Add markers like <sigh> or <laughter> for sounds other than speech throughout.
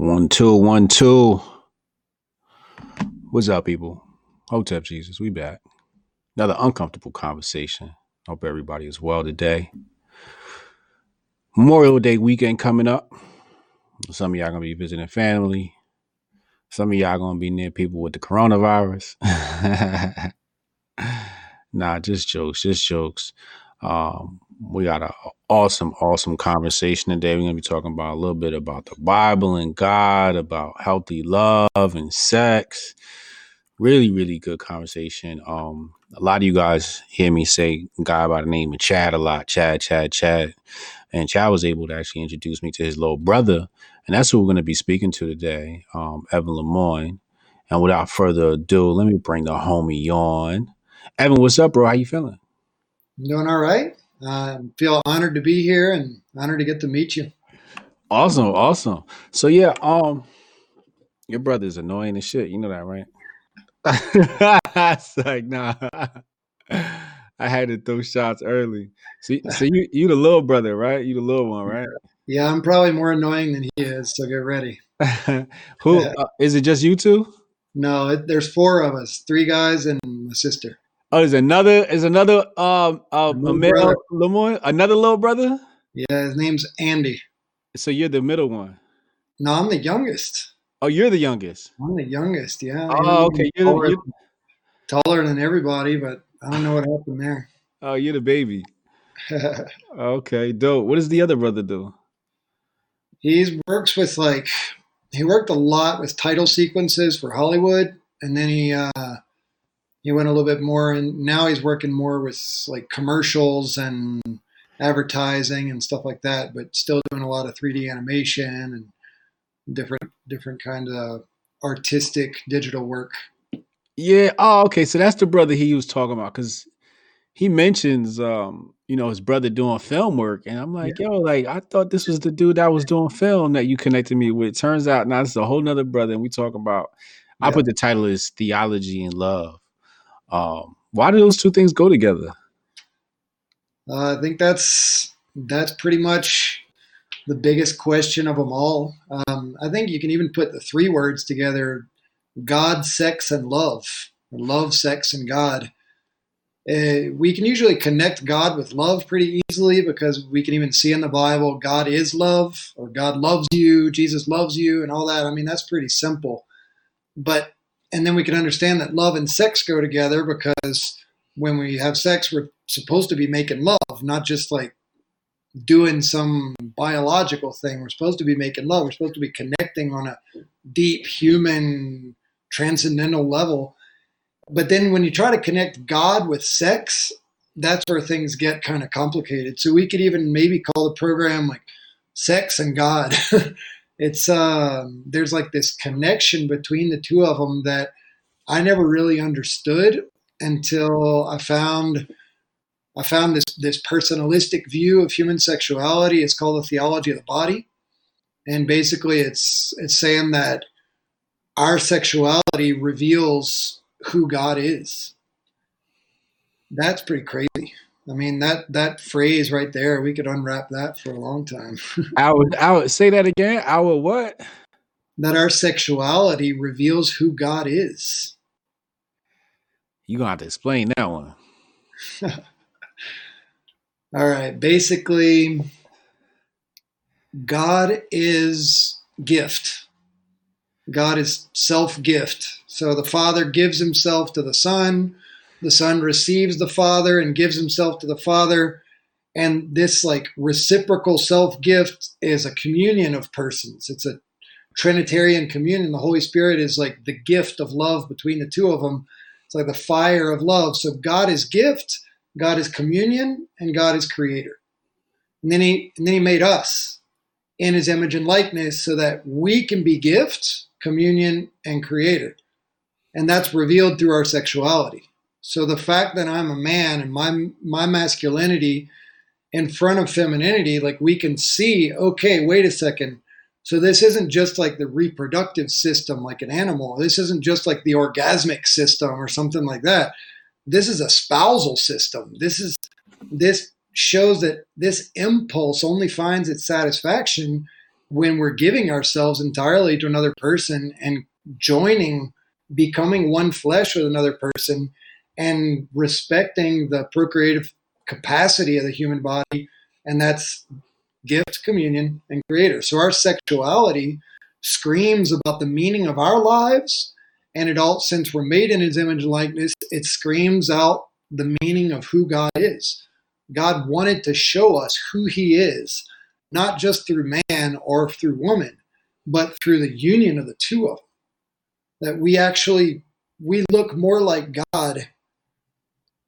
One, two, one, two. What's up, people? Hotep Jesus, we back. Another uncomfortable conversation. Hope everybody is well today. Memorial Day weekend coming up. Some of y'all gonna be visiting family. Some of y'all gonna be near people with the coronavirus. <laughs> nah, just jokes, just jokes. Um, we got an awesome, awesome conversation today. We're gonna be talking about a little bit about the Bible and God, about healthy love and sex. Really, really good conversation. Um, a lot of you guys hear me say guy by the name of Chad a lot. Chad, Chad, Chad. And Chad was able to actually introduce me to his little brother. And that's who we're going to be speaking to today, um, Evan Lemoyne. And without further ado, let me bring the homie on. Evan, what's up, bro? How you feeling? Doing all right. I feel honored to be here and honored to get to meet you. Awesome, awesome. So yeah, um, your brother's annoying as shit. You know that, right? <laughs> it's like, nah. <laughs> I had to throw shots early. So, so you you the little brother, right? You the little one, right? Yeah, I'm probably more annoying than he is. So get ready. <laughs> Who uh, is it? Just you two? No, it, there's four of us, three guys and my sister. Oh, is another is another um uh, middle Lemoyne, another little brother? Yeah, his name's Andy. So you're the middle one. No, I'm the youngest. Oh, you're the youngest. I'm the youngest. Yeah. Oh, okay. You're, taller, you're, taller than everybody, but I don't know what happened there. <laughs> oh, you're the baby. <laughs> Okay, dope. What does the other brother do? he works with like he worked a lot with title sequences for Hollywood, and then he uh, he went a little bit more, and now he's working more with like commercials and advertising and stuff like that, but still doing a lot of 3D animation and different different kind of artistic digital work. Yeah. Oh, okay. So that's the brother he was talking about because he mentions, um, you know, his brother doing film work, and I'm like, yo, like I thought this was the dude that was doing film that you connected me with. Turns out now this is a whole nother brother, and we talk about. I put the title as theology and love. Um, why do those two things go together? Uh, I think that's that's pretty much the biggest question of them all. Um, I think you can even put the three words together: God, sex, and love. Love, sex, and God. Uh, we can usually connect God with love pretty easily because we can even see in the Bible God is love, or God loves you, Jesus loves you, and all that. I mean, that's pretty simple. But and then we can understand that love and sex go together because when we have sex, we're supposed to be making love, not just like doing some biological thing. We're supposed to be making love. We're supposed to be connecting on a deep human transcendental level. But then when you try to connect God with sex, that's where things get kind of complicated. So we could even maybe call the program like sex and God. <laughs> it's um, there's like this connection between the two of them that I never really understood until I found I found this this personalistic view of human sexuality. It's called the theology of the body, and basically, it's it's saying that our sexuality reveals who God is. That's pretty crazy. I mean that that phrase right there, we could unwrap that for a long time. <laughs> I would, I would say that again. I would what? that our sexuality reveals who God is. You gonna have to explain that one. <laughs> All right, basically, God is gift. God is self gift. So the Father gives himself to the Son, the Son receives the Father and gives himself to the Father. And this like reciprocal self gift is a communion of persons. It's a Trinitarian communion. The Holy Spirit is like the gift of love between the two of them. It's like the fire of love. So God is gift, God is communion, and God is creator. And then he and then he made us in his image and likeness so that we can be gift, communion, and creator. And that's revealed through our sexuality. So the fact that I'm a man and my my masculinity in front of femininity, like we can see, okay, wait a second. So this isn't just like the reproductive system like an animal. This isn't just like the orgasmic system or something like that. This is a spousal system. This is this shows that this impulse only finds its satisfaction when we're giving ourselves entirely to another person and joining, becoming one flesh with another person, and respecting the procreative capacity of the human body, and that's gift, communion, and creator. So our sexuality screams about the meaning of our lives, and it all since we're made in his image and likeness, it screams out the meaning of who God is. God wanted to show us who he is, not just through man or through woman, but through the union of the two of them. That we actually we look more like God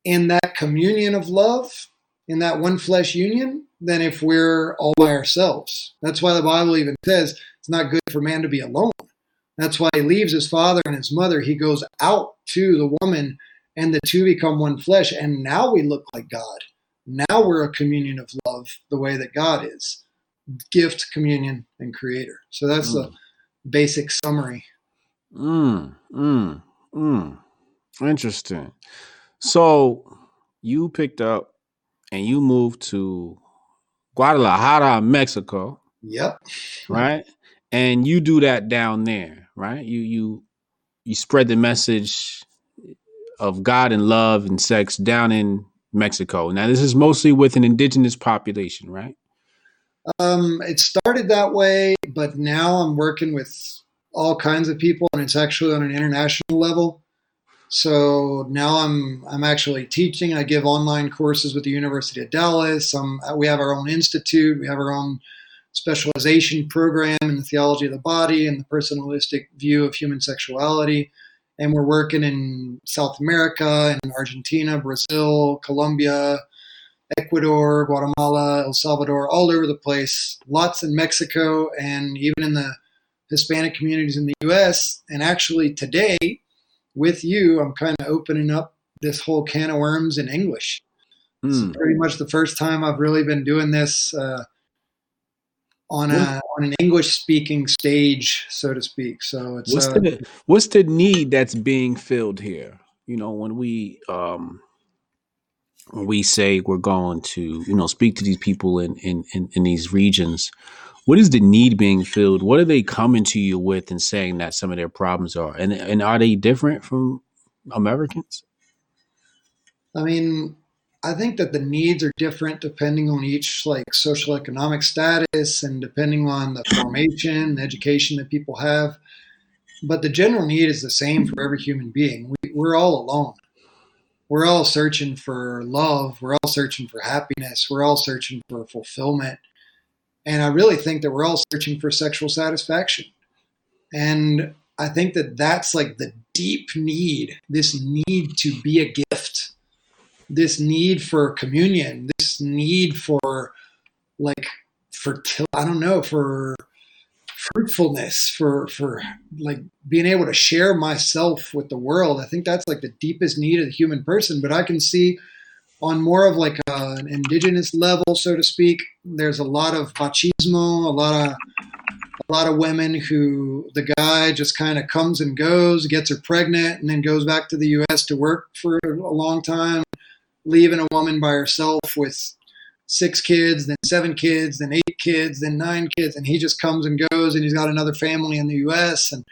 in that communion of love, in that one flesh union, than if we're all by ourselves. That's why the Bible even says it's not good for man to be alone. That's why he leaves his father and his mother. He goes out to the woman, and the two become one flesh. And now we look like God. Now we're a communion of love, the way that God is gift, communion, and creator. So that's mm. the basic summary. Mm, mm, mm. Interesting. So you picked up and you moved to Guadalajara, Mexico. Yep. Right? And you do that down there, right? You you you spread the message of God and love and sex down in Mexico. Now this is mostly with an indigenous population, right? Um, it started that way, but now I'm working with all kinds of people, and it's actually on an international level. So now I'm I'm actually teaching. I give online courses with the University of Dallas. Um, we have our own institute. We have our own specialization program in the theology of the body and the personalistic view of human sexuality. And we're working in South America, in Argentina, Brazil, Colombia, Ecuador, Guatemala, El Salvador, all over the place. Lots in Mexico, and even in the Hispanic communities in the U.S. And actually, today with you, I'm kind of opening up this whole can of worms in English. It's hmm. pretty much the first time I've really been doing this uh, on a on an English speaking stage, so to speak. So it's what's, uh, the, what's the need that's being filled here? You know, when we um, when we say we're going to you know speak to these people in in in, in these regions, what is the need being filled? What are they coming to you with and saying that some of their problems are? And and are they different from Americans? I mean, I think that the needs are different depending on each like social economic status and depending on the formation, the education that people have. But the general need is the same for every human being. We, we're all alone. We're all searching for love. We're all searching for happiness. We're all searching for fulfillment and I really think that we're all searching for sexual satisfaction. And I think that that's like the deep need, this need to be a gift, this need for communion, this need for like fertility, I don't know, for fruitfulness, for for like being able to share myself with the world. I think that's like the deepest need of the human person. But I can see on more of like a, an indigenous level, so to speak, there's a lot of machismo, a lot of a lot of women who the guy just kind of comes and goes, gets her pregnant, and then goes back to the U.S. to work for a long time, leaving a woman by herself with six kids, then seven kids, then eight kids, then nine kids, and he just comes and goes, and he's got another family in the U.S. and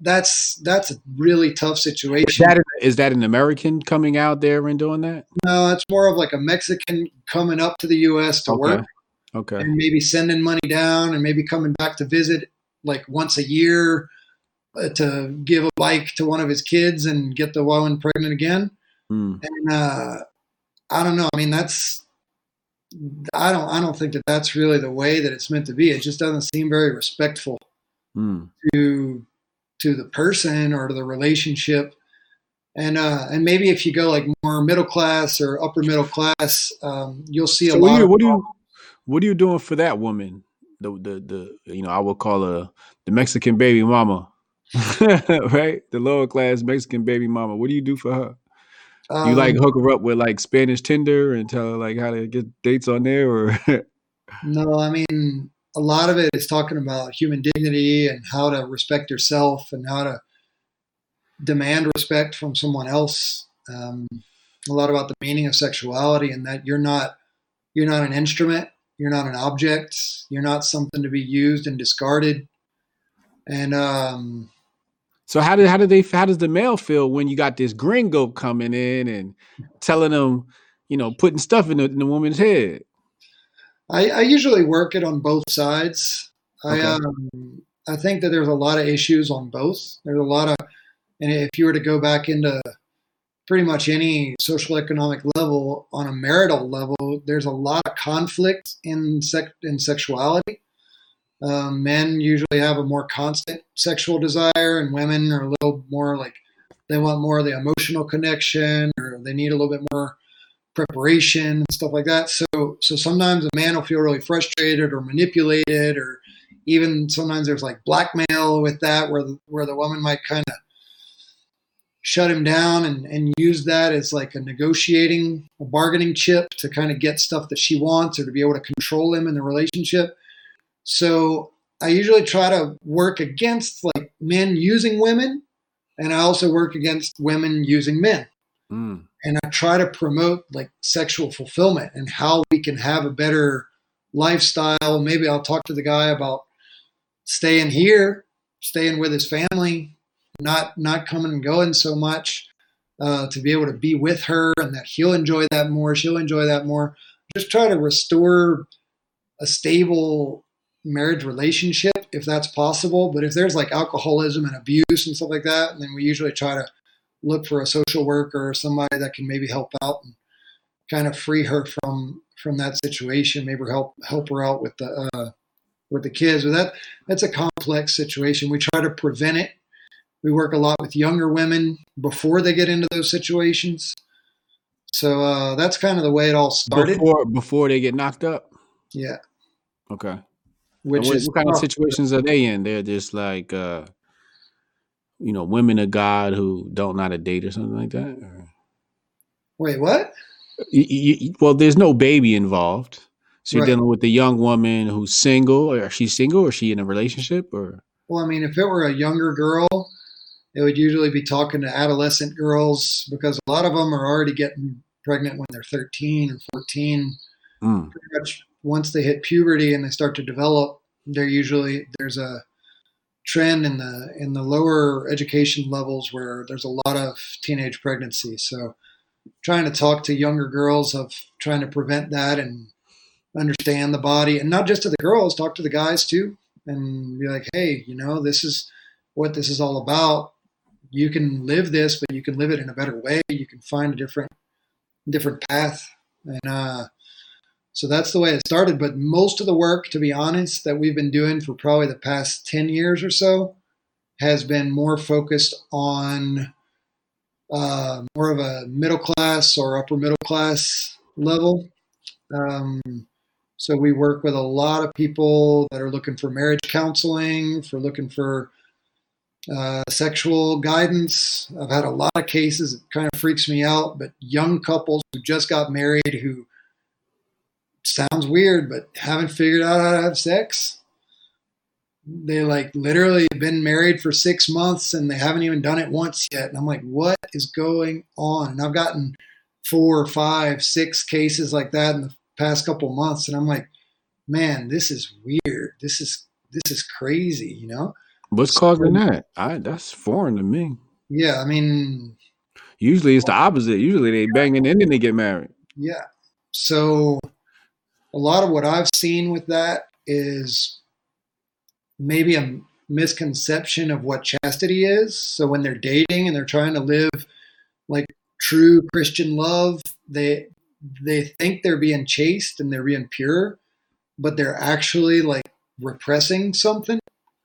that's that's a really tough situation. Is that, is that an American coming out there and doing that? No, it's more of like a Mexican coming up to the U.S. to okay. work, okay, and maybe sending money down, and maybe coming back to visit like once a year uh, to give a bike to one of his kids and get the woman pregnant again. Mm. And uh, I don't know. I mean, that's I don't I don't think that that's really the way that it's meant to be. It just doesn't seem very respectful mm. to to the person or to the relationship. And uh, and maybe if you go like more middle class or upper middle class, um, you'll see a so lot. what, are you, what are you doing for that woman? The the the you know I would call her the Mexican baby mama, <laughs> right? The lower class Mexican baby mama. What do you do for her? Um, you like um, hook her up with like Spanish Tinder and tell her like how to get dates on there, or <laughs> no? I mean, a lot of it is talking about human dignity and how to respect yourself and how to demand respect from someone else. Um, a lot about the meaning of sexuality and that you're not you're not an instrument. you're not an object. You're not something to be used and discarded. And um, so how did how did they how does the male feel when you got this gringo coming in and telling them, you know, putting stuff in the, in the woman's head? I, I usually work it on both sides. I um, I think that there's a lot of issues on both. There's a lot of, and if you were to go back into pretty much any social economic level on a marital level, there's a lot of conflict in sec in sexuality. Um, men usually have a more constant sexual desire, and women are a little more like they want more of the emotional connection, or they need a little bit more preparation and stuff like that. So so sometimes a man will feel really frustrated or manipulated, or even sometimes there's like blackmail with that, where the, where the woman might kind of shut him down and, and use that as like a negotiating, a bargaining chip to kind of get stuff that she wants or to be able to control him in the relationship. So I usually try to work against like men using women, and I also work against women using men Mm. And I try to promote like sexual fulfillment and how we can have a better lifestyle. Maybe I'll talk to the guy about staying here, staying with his family, not not coming and going so much, uh, to be able to be with her, and that he'll enjoy that more, she'll enjoy that more. Just try to restore a stable marriage relationship if that's possible. But if there's like alcoholism and abuse and stuff like that, then we usually try to look for a social worker or somebody that can maybe help out and kind of free her from from that situation. Maybe help help her out with the uh, with the kids. But that that's a complex situation. We try to prevent it. We work a lot with younger women before they get into those situations. So uh, that's kind of the way it all started. Before before they get knocked up. Yeah, Okay. Which what, is what kind of situations are they in? They're just like uh you know, women of God who don't know how to date or something like that. Or- Wait, what? You- you- well, there's no baby involved, so you're Right. dealing with a young woman who's single. Or is she single? Or is she in a relationship? Or Well, I mean, if it were a younger girl, it would usually be talking to adolescent girls because a lot of them are already getting pregnant when they're 13 or 14. Mm, Pretty much once they hit puberty and they start to develop, they're usually there's a trend in the in the lower education levels where there's a lot of teenage pregnancy. So trying to talk to younger girls of trying to prevent that and understand the body and not just to the girls, talk to the guys too and be like, hey, you know, this is what this is all about. You can live this, but you can live it in a better way. You can find a different different path. And uh, so that's the way it started. But most of the work, to be honest, that we've been doing for probably the past 10 years or so has been more focused on uh, more of a middle class or upper middle class level. Um, so we work with a lot of people that are looking for marriage counseling, for looking for uh, sexual guidance. I've had a lot of cases. It kind of freaks me out, but young couples who just got married who sounds weird, but haven't figured out how to have sex. They like literally been married for six months and they haven't even done it once yet. And I'm like, what is going on? And I've gotten four, five, six cases like that in the past couple months, and I'm like, man, this is weird. This is this is crazy, you know? what's causing that? I that's foreign to me. Yeah, I mean, Usually it's the opposite. Usually they banging and then they get married. yeah. So a lot of what I've seen with that is maybe a misconception of what chastity is. So when they're dating and they're trying to live like true Christian love, they they think they're being chaste and they're being pure, but they're actually like repressing something.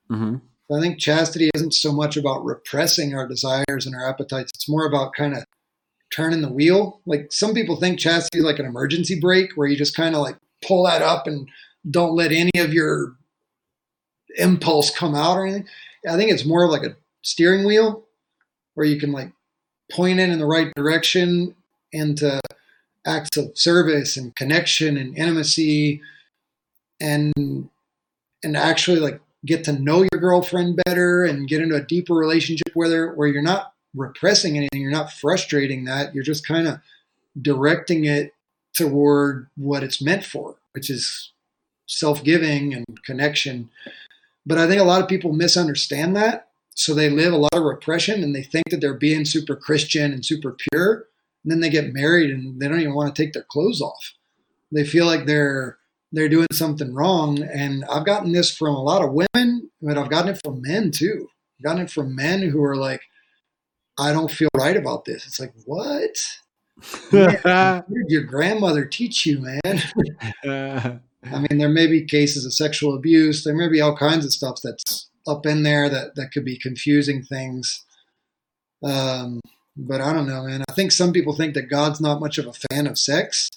hmm I think chastity isn't so much about repressing our desires and our appetites. It's more about kind of turning the wheel. Like some people think chastity is like an emergency brake where you just kind of like pull that up and don't let any of your impulse come out or anything. I think it's more like a steering wheel where you can like point it in the right direction into acts of service and connection and intimacy and and actually like get to know your girlfriend better and get into a deeper relationship with her where you're not repressing anything, you're not frustrating that, you're just kind of directing it toward what it's meant for, which is self-giving and connection. But I think a lot of people misunderstand that. So they live a lot of repression and they think that they're being super Christian and super pure. And then they get married and they don't even want to take their clothes off. They feel like they're they're doing something wrong. And I've gotten this from a lot of women, but I've gotten it from men too. I've gotten it from men who are like, I don't feel right about this. It's like, what? Man, what did your grandmother teach you, man? <laughs> I mean, there may be cases of sexual abuse. There may be all kinds of stuff that's up in there that, that could be confusing things. Um, but I don't know, man. I think some people think that God's not much of a fan of sex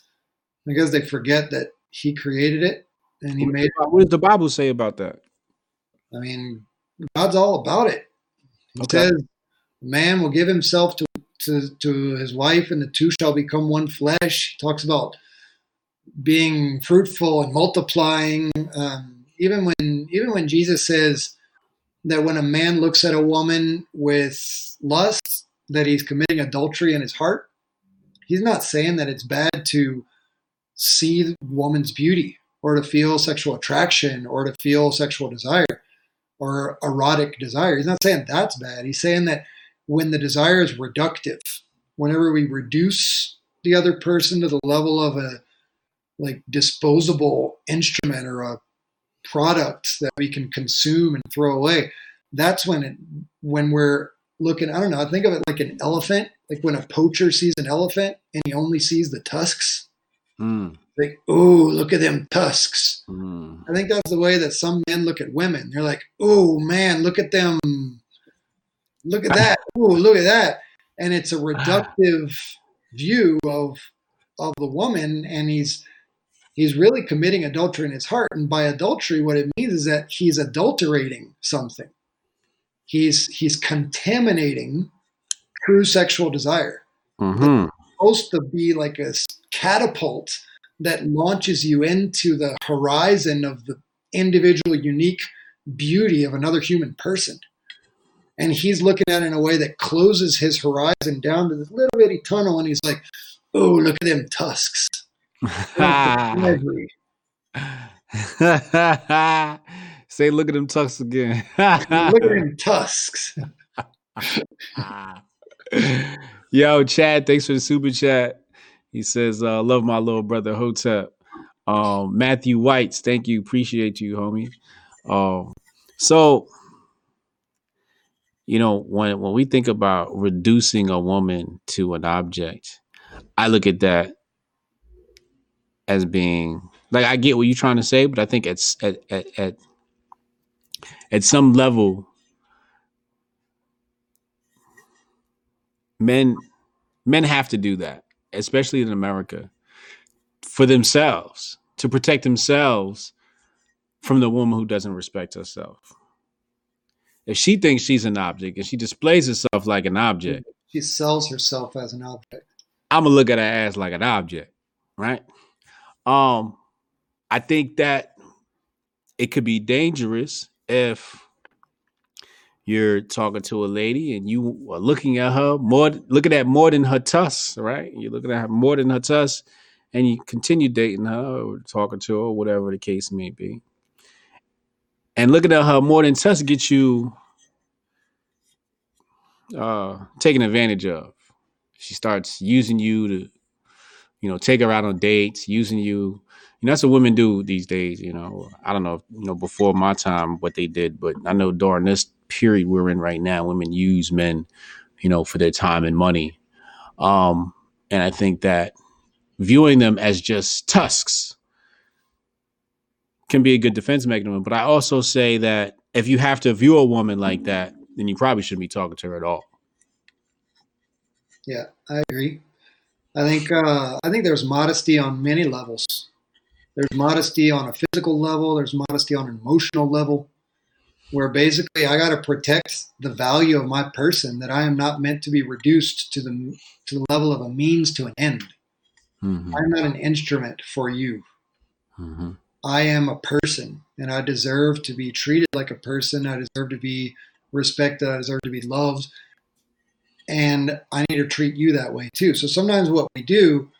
because they forget that He created it and He made. What does the Bible say about that? I mean, God's all about it. He Okay. says, "Man will give himself to, to to his wife, and the two shall become one flesh." He talks about being fruitful and multiplying. Um, even when even when Jesus says that when a man looks at a woman with lust, that he's committing adultery in his heart. He's not saying that it's bad to see the woman's beauty or to feel sexual attraction or to feel sexual desire or erotic desire. He's not saying that's bad. He's saying that when the desire is reductive, whenever we reduce the other person to the level of a like disposable instrument or a product that we can consume and throw away, that's when it when we're looking, I don't know, I think of it like an elephant, like when a poacher sees an elephant and he only sees the tusks. Mm, Like, oh, look at them tusks. mm, I think that's the way that some men look at women. They're like, "Oh man, look at them! Look at <laughs> that! Oh, look at that!" And it's a reductive view of of the woman, and he's he's really committing adultery in his heart. And by adultery, what it means is that he's adulterating something. He's he's contaminating true sexual desire Mm-hmm. supposed to be like a catapult that launches you into the horizon of the individual unique beauty of another human person and he's looking at it in a way that closes his horizon down to this little bitty tunnel and he's like oh look at them tusks <laughs> Say, look at them tusks again. <laughs> look at them <laughs> tusks Yo, Chad, thanks for the super chat. He says, uh, love my little brother Hotep. Um, Matthew Whites, thank you. Appreciate you, homie. Um, so you know, when when we think about reducing a woman to an object, I look at that as being like I get what you're trying to say, but I think it's at at at, at some level men men have to do that, especially in America, for themselves to protect themselves from the woman who doesn't respect herself. If she thinks she's an object and she displays herself like an object, she sells herself as an object I'm gonna look at her ass like an object, right? Um, I think that it could be dangerous if you're talking to a lady and you are looking at her more, looking at more than her tusks, right? You're looking at her more than her tusks, and you continue dating her or talking to her, whatever the case may be. And looking at her more than tusks gets you uh, taken advantage of. She starts using you to, you know, take her out on dates, using you. You know, that's what women do these days. You know, I don't know, you know, before my time what they did, but I know during this period we're in right now, women use men, you know, for their time and money. Um, and I think that viewing them as just tusks can be a good defense mechanism. But I also say that if you have to view a woman like that, then you probably shouldn't be talking to her at all. yeah i agree. I think uh, i think there's modesty on many levels. There's modesty on a physical level there's modesty on an emotional level where basically i got to protect the value of my person that i am not meant to be reduced to the to the level of a means to an end. Mhm, i'm not an instrument for you. Mhm, i am a person and i deserve to be treated like a person. I deserve to be respected. I deserve to be loved. And i need to treat you that way too. So sometimes what we do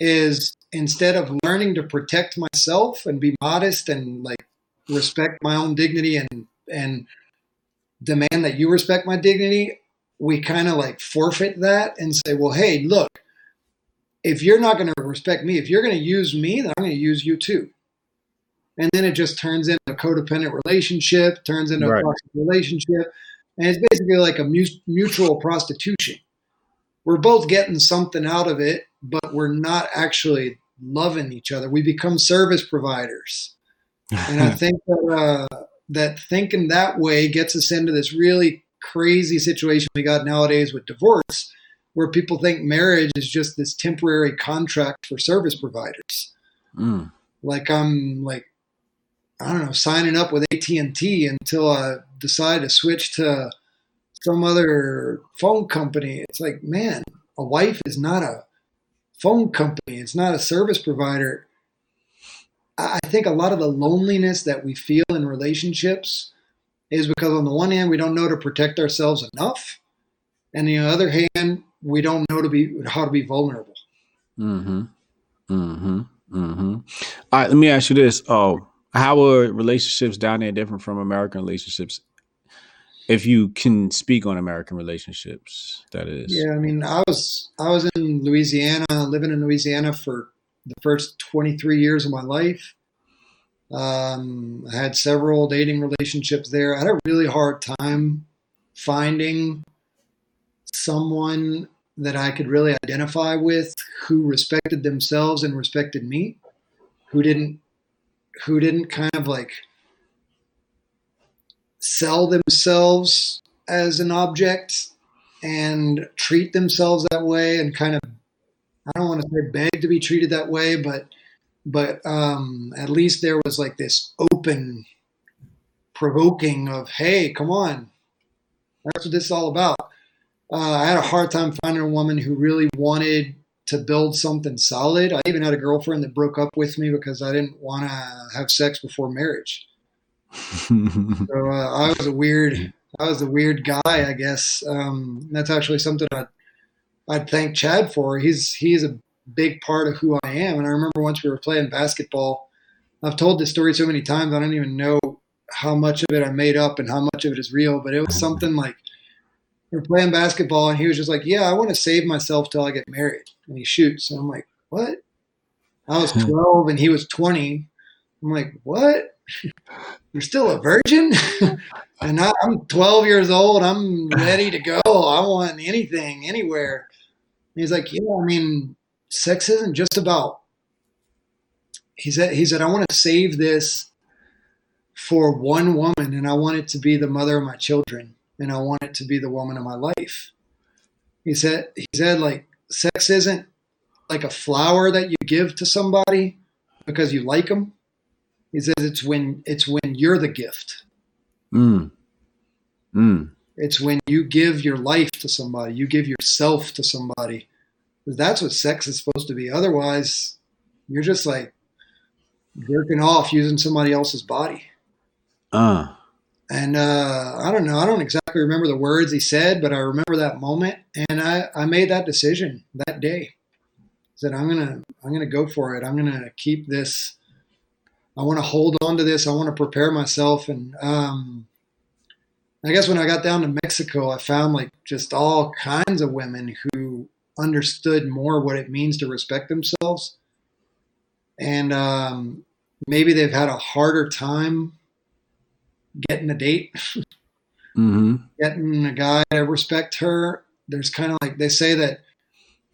is instead of learning to protect myself and be modest and like respect my own dignity and and demand that you respect my dignity, we kind of like forfeit that and say, well, hey, look, if you're not going to respect me, if you're going to use me, then I'm going to use you too. And then it just turns into a codependent relationship, turns into right. a relationship, and it's basically like a mutual prostitution. We're both getting something out of it, but we're not actually loving each other. We become service providers, and I <laughs> think that uh, that thinking that way gets us into this really crazy situation we got nowadays with divorce, where people think marriage is just this temporary contract for service providers. Mm. Like I'm like I don't know signing up with AT and T until I decide to switch to some other phone company. It's like man, a wife is not a phone company. It's not a service provider. I think a lot of the loneliness that we feel in relationships is because on the one hand we don't know to protect ourselves enough, and the other hand we don't know to be how to be vulnerable. Mm-hmm. Mm-hmm. Mm-hmm. All right, let me ask you this. Oh, how are relationships down there different from American relationships? If you can speak on American relationships, that is. Yeah, I mean, I was I was in Louisiana, living in Louisiana for the first 23 years of my life. Um, I had several dating relationships there. I had a really hard time finding someone that I could really identify with who respected themselves and respected me, who didn't who didn't kind of like sell themselves as an object and treat themselves that way and kind of I don't want to say beg to be treated that way, but but um, at least there was like this open provoking of hey, come on, that's what this is all about. Uh, I had a hard time finding a woman who really wanted to build something solid. I even had a girlfriend that broke up with me because I didn't want to have sex before marriage. <laughs> so uh, I was a weird, I was a weird guy, I guess. Um, that's actually something I'd, I'd thank Chad for. He's he's a big part of who I am. And I remember once we were playing basketball. I've told this story so many times I don't even know how much of it I made up and how much of it is real. But it was something like we are playing basketball and he was just like, "Yeah, I want to save myself till I get married." And he shoots. And I'm like, "What?" I was hmm. 12 and he was 20. I'm like, "What?" You're still a virgin? <laughs> and I, I'm 12 years old. I'm ready to go. I want anything, anywhere he's like, yeah, I mean, sex isn't just about. He said, he said, I want to save this for one woman, and I want it to be the mother of my children, and I want it to be the woman of my life. He said, he said, like, sex isn't like a flower that you give to somebody because you like them. He says it's when it's when you're the gift. Mm. Mm. It's when you give your life to somebody, you give yourself to somebody. That's what sex is supposed to be. Otherwise, you're just like jerking off using somebody else's body. Uh. And uh, I don't know. I don't exactly remember the words he said, but I remember that moment, and I, I made that decision that day. I said I'm gonna I'm gonna go for it. I'm gonna keep this. I want to hold on to this. I want to prepare myself, and um, I guess when I got down to Mexico, I found like just all kinds of women who understood more what it means to respect themselves. And um, maybe they've had a harder time getting a date, mm-hmm. getting a guy to respect her. There's kind of like they say that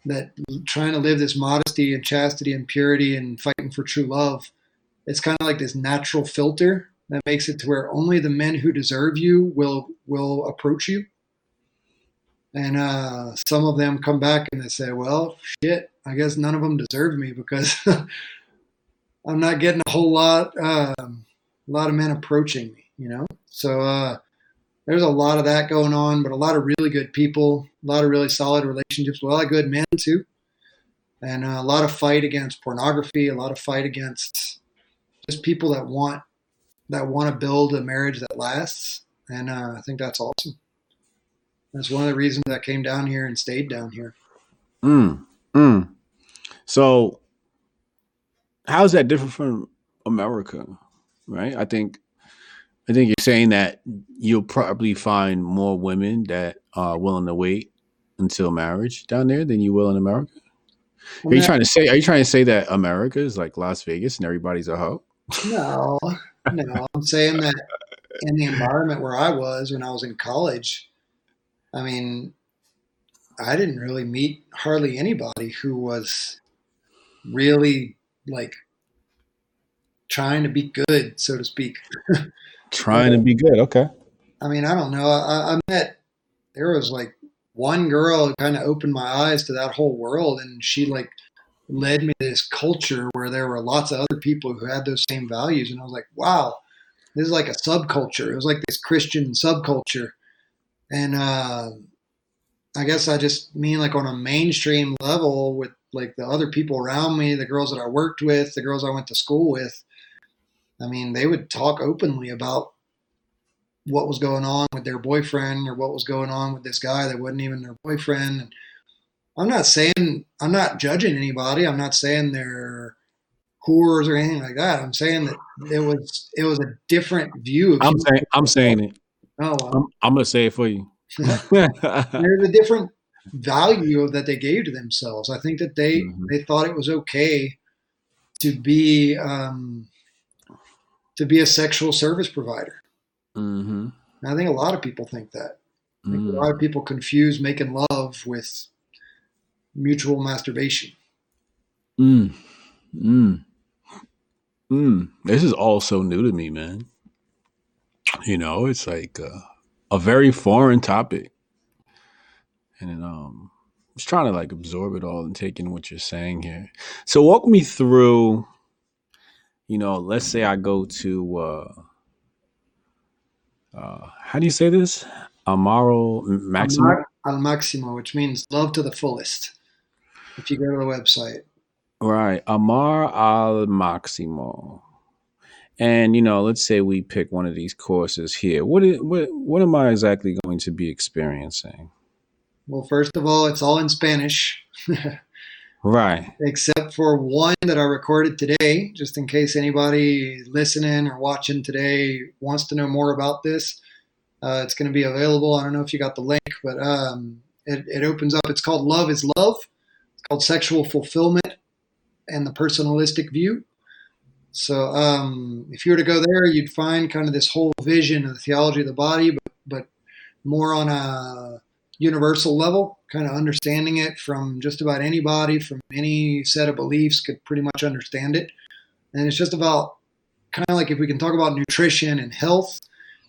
that trying to live this modesty and chastity and purity and fighting for true love, it's kind of like this natural filter that makes it to where only the men who deserve you will will approach you. And uh, some of them come back and they say, "Well, shit, I guess none of them deserve me because <laughs> I'm not getting a whole lot, uh, a lot of men approaching me." You know, so uh, there's a lot of that going on, but a lot of really good people, a lot of really solid relationships, a lot of good men too, and uh, a lot of fight against pornography, a lot of fight against just people that want that want to build a marriage that lasts, and uh, I think that's awesome. That's one of the reasons I came down here and stayed down here. Mm, mm. So, how is that different from America? Right? I think I think you're saying that you'll probably find more women that are willing to wait until marriage down there than you will in America. Are you trying to say? Are you trying to say that America is like Las Vegas and everybody's a hoe? No, no. I'm saying that in the environment where I was when I was in college, I mean, I didn't really meet hardly anybody who was really like trying to be good, so to speak. <laughs> Trying to be good. Okay. I mean, I don't know. I, I met there was like one girl who kind of opened my eyes to that whole world, and she like led me to this culture where there were lots of other people who had those same values, and I was like, wow, this is like a subculture. It was like this Christian subculture, and uh, I guess I just mean like on a mainstream level with like the other people around me, the girls that I worked with, the girls I went to school with. I mean, they would talk openly about what was going on with their boyfriend or what was going on with this guy that wasn't even their boyfriend. And I'm not saying I'm not judging anybody. I'm not saying they're whores or anything like that. I'm saying that it was it was a different view. I'm saying I'm saying it. Oh, well. I'm, I'm gonna say it for you. <laughs> there's a different value that they gave to themselves. I think that they Mhm. they thought it was okay to be um, to be a sexual service provider. hmm And I think a lot of people think that. Think Mm. a lot of people confuse making love with mutual masturbation. Mm. Mm. Mm. This is all so new to me, man. You know, it's like uh, a very foreign topic, and um, I was trying to like absorb it all and take in what you're saying here. So, walk me through. You know, let's say I go to uh, uh, how do you say this? Amaro Maximo. Amar al maximo, which means love to the fullest. If you go to the website, Right, Amar al Maximo. And you know, let's say we pick one of these courses here. What is, what what am I exactly going to be experiencing? well, first of all, it's all in Spanish, <laughs> Right. except for one that I recorded today, just in case anybody listening or watching today wants to know more about this. Uh, it's going to be available. I don't know if you got the link, but um, it, it opens up. It's called Love is Love. It's called Sexual Fulfillment and the Personalistic View. So um, if you were to go there, you'd find kind of this whole vision of the theology of the body, but, but more on a universal level, kind of understanding it from just about anybody from any set of beliefs could pretty much understand it. And it's just about kind of like if we can talk about nutrition and health,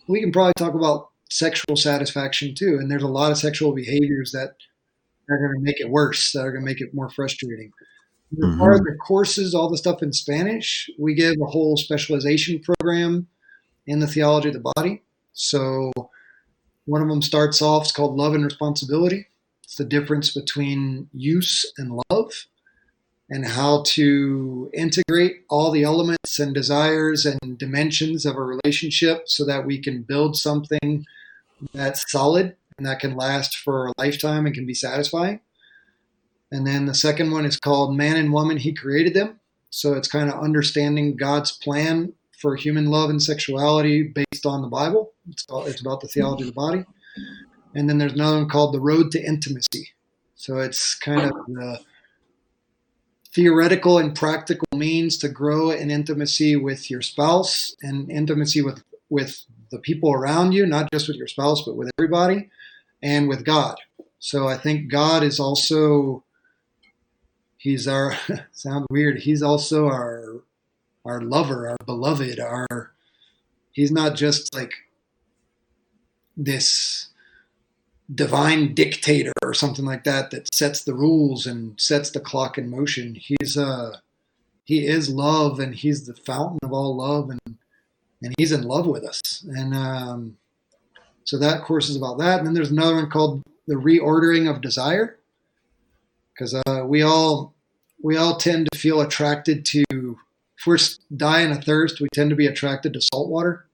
we can probably talk about sexual satisfaction too. And there's a lot of sexual behaviors that are going to make it worse, that are going to make it more frustrating. As mm-hmm. far as the courses, all the stuff in Spanish, we give a whole specialization program in the theology of the body. So one of them starts off, it's called Love and Responsibility. It's the difference between use and love and how to integrate all the elements and desires and dimensions of a relationship so that we can build something that's solid and that can last for a lifetime and can be satisfying. And then the second one is called Man and Woman, He Created Them. So it's kind of understanding God's plan for human love and sexuality based on the Bible. It's, it's about the theology of the body. And then there's another one called The Road to Intimacy. So it's kind of the theoretical and practical means to grow in intimacy with your spouse and intimacy with, with the people around you, not just with your spouse, but with everybody and with God. So I think God is also he's our <laughs> sounds weird. He's also our our lover, our beloved, our he's not just like this divine dictator or something like that that sets the rules and sets the clock in motion. He's uh he is love and he's the fountain of all love and and he's in love with us. And um so that course is about that. And then there's another one called the reordering of desire because uh, we all we all tend to feel attracted to if we're dying of thirst we tend to be attracted to salt water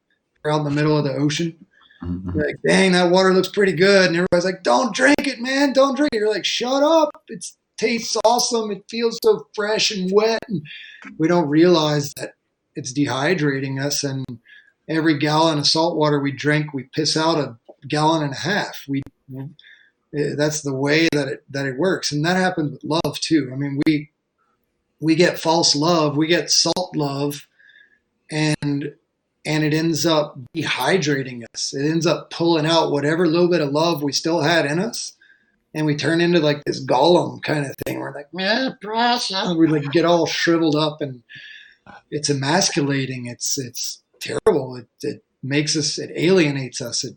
we're out in the middle of the ocean Mhm. Like dang that water looks pretty good and everybody's like don't drink it man don't drink it you're like shut up It tastes awesome. It feels so fresh and wet. And we don't realize that it's dehydrating us. And every gallon of salt water we drink, we piss out a gallon and a half. We that's the way that it that it works, and that happens with love too. I mean, we we get false love, we get salt love, and and it ends up dehydrating us. It ends up pulling out whatever little bit of love we still had in us, and we turn into like this golem kind of thing. We're like, yeah, precious. We like get all shriveled up, and it's emasculating. It's it's terrible. It, it makes us. It alienates us. It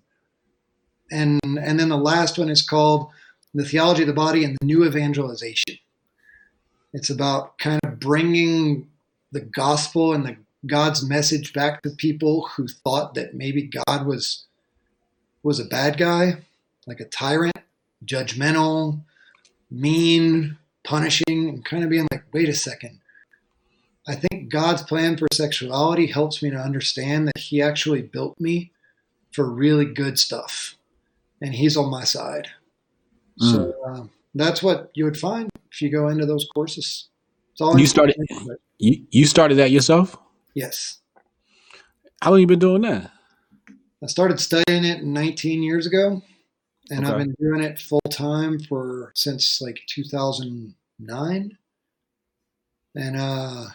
and and then the last one is called the theology of the body and the new evangelization. It's about kind of bringing the gospel and the God's message back to people who thought that maybe God was was a bad guy, like a tyrant, judgmental, mean, punishing, and kind of being like, wait a second. I think God's plan for sexuality helps me to understand that He actually built me for really good stuff, and He's on my side. Mm. So uh, that's what you would find if you go into those courses. you started. You, you started that yourself? Yes. How long you been doing that? I started studying it 19 years ago, and okay. I've been doing it full time for since like 2009. And uh,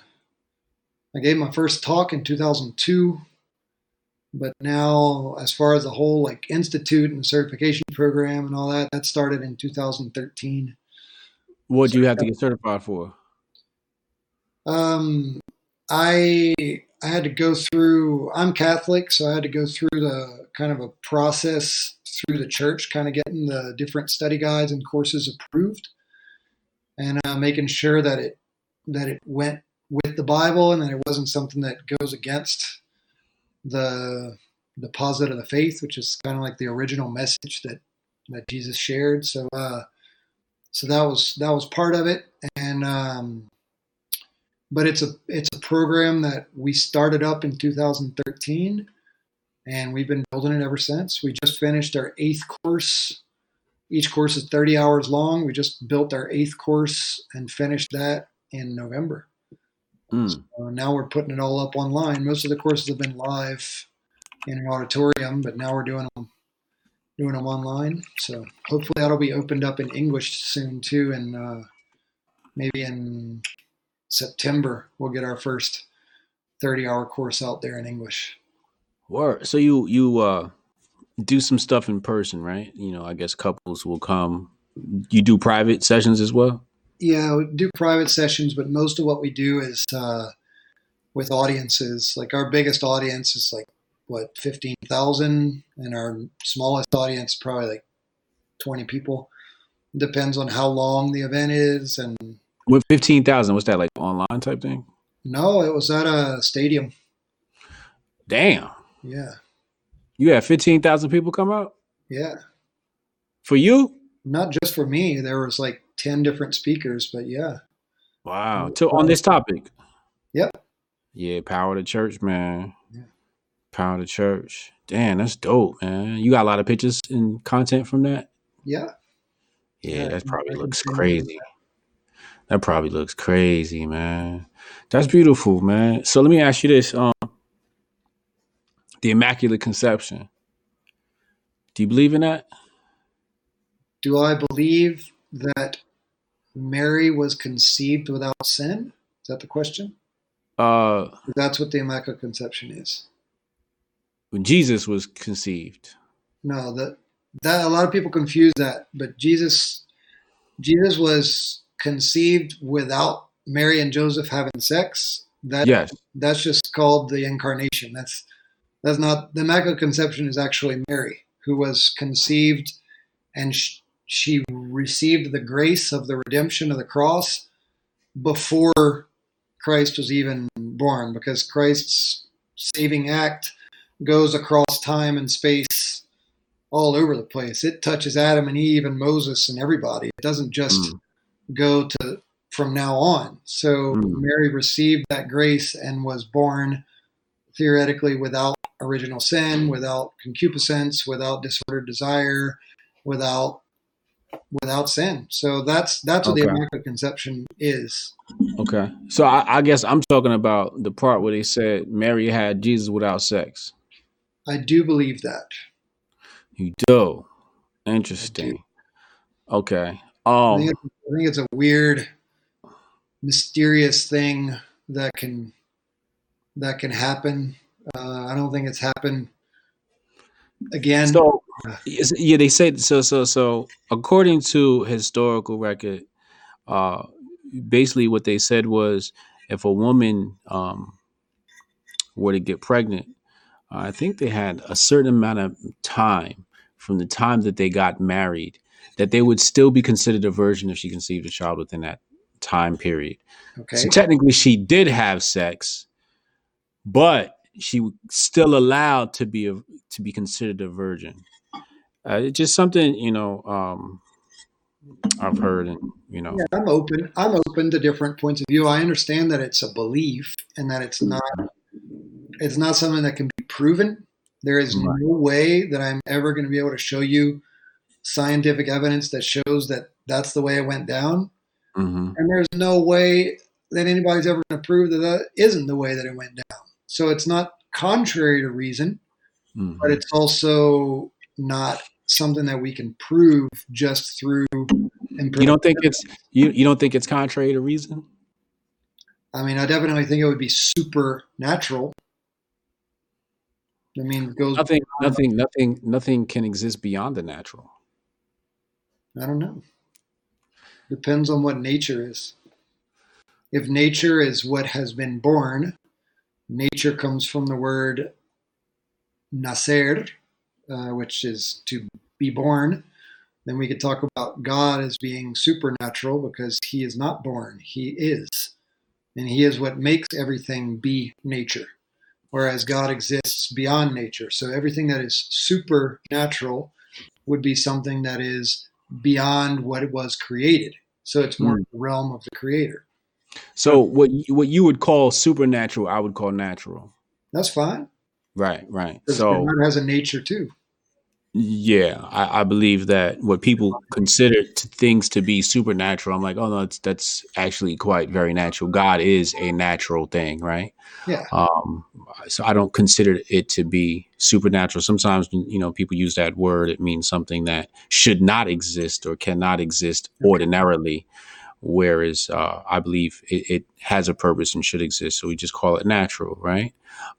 I gave my first talk in 2002, but now as far as the whole like institute and certification program and all that, that started in 2013. What do you have to get certified for? Um, I I had to go through. I'm Catholic, so I had to go through the kind of a process through the church, kind of getting the different study guides and courses approved, and uh, making sure that it that it went with the Bible and that it wasn't something that goes against the deposit of the faith, which is kind of like the original message that that Jesus shared. So uh, so that was that was part of it, and um, but it's a it's a program that we started up in 2013 and we've been building it ever since. We just finished our eighth course. Each course is 30 hours long. We just built our eighth course and finished that in november mm. so now we're putting it all up online most of the courses have been live in an auditorium but now we're doing them doing them online so hopefully that'll be opened up in english soon too and uh, maybe in September, we'll get our first 30 hour course out there in English. Word. So you you uh do some stuff in person, right? You know, I guess couples will come. You do private sessions as well? Yeah, we do private sessions, but most of what we do is uh with audiences. Like our biggest audience is like what, 15,000 and our smallest audience probably like 20 people. Depends on how long the event is and with fifteen thousand, what's that like online type thing? No, it was at a stadium. Damn. Yeah. You had fifteen thousand people come out. Yeah. For you? Not just for me. There was like ten different speakers, but yeah. Wow. To on this topic. Yep. Yeah, power to church, man. Yeah. Power to church. Damn, that's dope, man. You got a lot of pictures and content from that. Yeah. Yeah, yeah that probably looks crazy. That probably looks crazy, man. That's beautiful, man. So let me ask you this: um, the Immaculate Conception. Do you believe in that? Do I believe that Mary was conceived without sin? Is that the question? Uh, that's what the Immaculate Conception is. When Jesus was conceived. No, that that a lot of people confuse that, but Jesus, Jesus was conceived without Mary and Joseph having sex, that yes. that's just called the incarnation. That's that's not the Immaculate Conception is actually Mary who was conceived and sh- she received the grace of the redemption of the cross before Christ was even born because Christ's saving act goes across time and space all over the place. It touches Adam and Eve and Moses and everybody. It doesn't just mm go to from now on. So mm. Mary received that grace and was born theoretically without original sin, without concupiscence, without disordered desire, without without sin. So that's that's what Okay. the Immaculate Conception is. Okay. So I, I guess I'm talking about the part where they said Mary had Jesus without sex. I do believe that. You do. Interesting. Okay. I Um. think, I think it's a weird, mysterious thing that can that can happen. Uh, I don't think it's happened again. So yeah, they say so. So so according to historical record, uh, basically what they said was if a woman um were to get pregnant, I think they had a certain amount of time from the time that they got married that they would still be considered a virgin if she conceived a child within that time period. okay, So technically, she did have sex, but she was still allowed to be a, to be considered a virgin. Uh, it's just something you know um, I've heard, and you know, yeah, I'm open. I'm open to different points of view. I understand that it's a belief and that it's not it's not something that can be proven. There is Right. no way that I'm ever going to be able to show you scientific evidence that shows that that's the way it went down. hmm And there's no way that anybody's ever going to prove that that isn't the way that it went down. So it's not contrary to reason, hmm but it's also not something that we can prove just through. you don't think it's you you don't think it's contrary to reason? I mean, I definitely think it would be supernatural. I mean, it goes. Nothing, nothing, nothing, nothing can exist beyond the natural. I don't know. Depends on what nature is. If nature is what has been born, nature comes from the word nacer, uh, which is to be born. Then we could talk about God as being supernatural because he is not born, he is. And he is what makes everything be nature, whereas God exists beyond nature. So everything that is supernatural would be something that is beyond what it was created. So it's more Mm. the realm of the creator. So what you, what you would call supernatural, I would call natural. That's fine. Right, right. So God has a nature too. Yeah, I, I believe that what people consider to things to be supernatural, I'm like, oh no, it's, that's actually quite very natural. God is a natural thing, right? Yeah. Um, so I don't consider it to be supernatural. Sometimes, you know, people use that word; it means something that should not exist or cannot exist ordinarily. Whereas uh, I believe it, it has a purpose and should exist, so we just call it natural, right?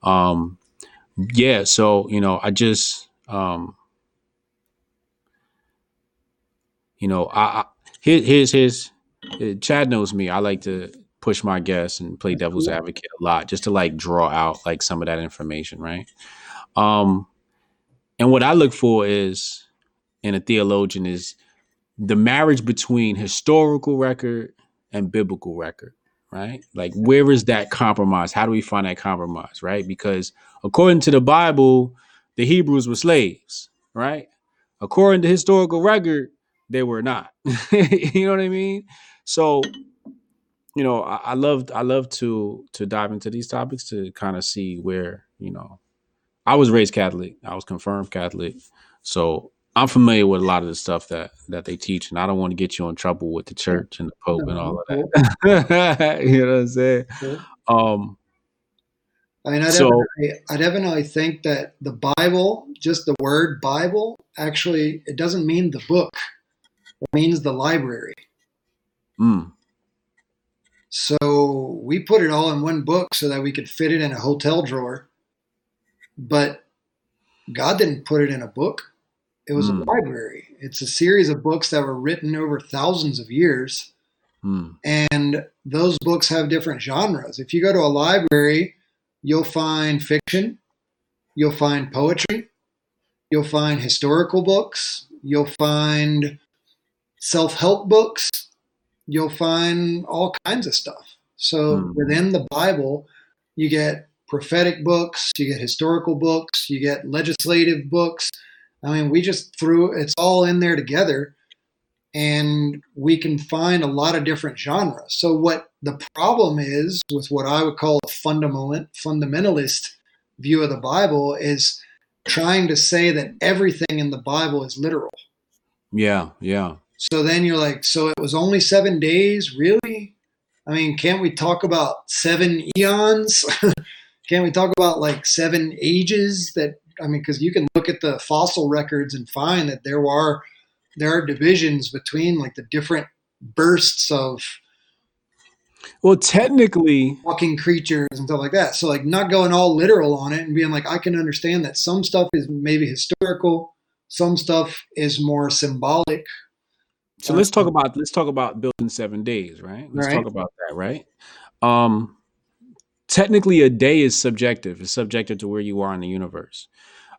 Um, yeah. So you know, I just um, you know, I, I here, here's his. uh, Chad knows me. I like to push my guests and play devil's advocate a lot, just to like draw out like some of that information, right? Um, and what I look for is in a theologian is the marriage between historical record and biblical record, right? Like, where is that compromise? How do we find that compromise, right? Because according to the Bible, the Hebrews were slaves, right? According to historical record, they were not. <laughs> you know what I mean? So, you know, I, I love I love to to dive into these topics to kind of see where you know. I was raised Catholic. I was confirmed Catholic, so I'm familiar with a lot of the stuff that that they teach, and I don't want to get you in trouble with the church and the Pope and all of <laughs> that. <laughs> you know what I'm saying? Um, I mean, I So- definitely, I definitely think that the Bible, just the word Bible, actually, it doesn't mean the book. It means the library. mm, So we put it all in one book so that we could fit it in a hotel drawer. But God didn't put it in a book. It was Mm. a library. It's a series of books that were written over thousands of years. mm, and those books have different genres. If you go to a library, you'll find fiction, you'll find poetry, you'll find historical books, you'll find self help books, you'll find all kinds of stuff. So Hmm. within the Bible, you get prophetic books, you get historical books, you get legislative books. I mean, we just threw it's all in there together and we can find a lot of different genres. So what the problem is with what I would call a fundamental fundamentalist view of the Bible is trying to say that everything in the Bible is literal. yeah, yeah. So then you're like, so it was only seven days, really? I mean, can't we talk about seven eons? <laughs> can't we talk about like seven ages? That I mean, because you can look at the fossil records and find that there are there are divisions between like the different bursts of Well, technically, walking creatures and stuff like that. So like not going all literal on it and being like I can understand that some stuff is maybe historical, some stuff is more symbolic. so let's talk about let's talk about building seven days, right? Let's Right. talk about that, right? Um, technically, a day is subjective. It's subjective to where you are in the universe.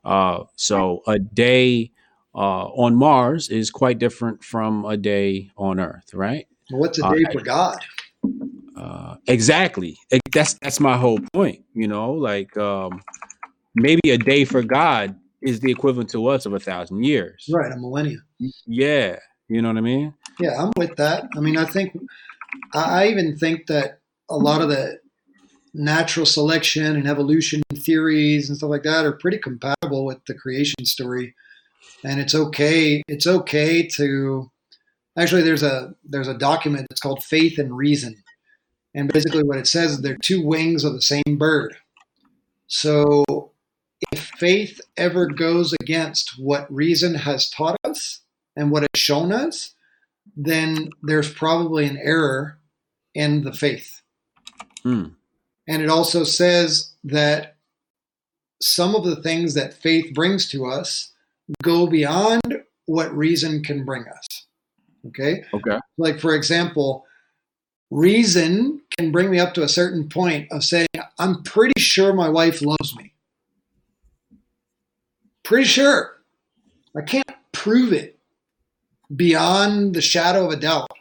Uh, so a day uh, on Mars is quite different from a day on Earth, right? What's a Uh, day for God? Uh, exactly. Ex- That's that's my whole point. You know, like um, maybe a day for God is the equivalent to us of a thousand years. Right, a millennia. Yeah, you know what I mean. Yeah, I'm with that. I mean, I think I I even think that a lot of the natural selection and evolution theories and stuff like that are pretty compatible with the creation story. And it's okay. It's okay to actually there's a there's a document. It's called Faith and Reason, and basically what it says is they're two wings of the same bird. So if faith ever goes against what reason has taught us and what has shown us, then there's probably an error in the faith. Mm. And it also says that some of the things that faith brings to us go beyond what reason can bring us. Okay? Okay. Like, for example, reason can bring me up to a certain point of saying, I'm pretty sure my wife loves me. Pretty sure. I can't prove it beyond the shadow of a doubt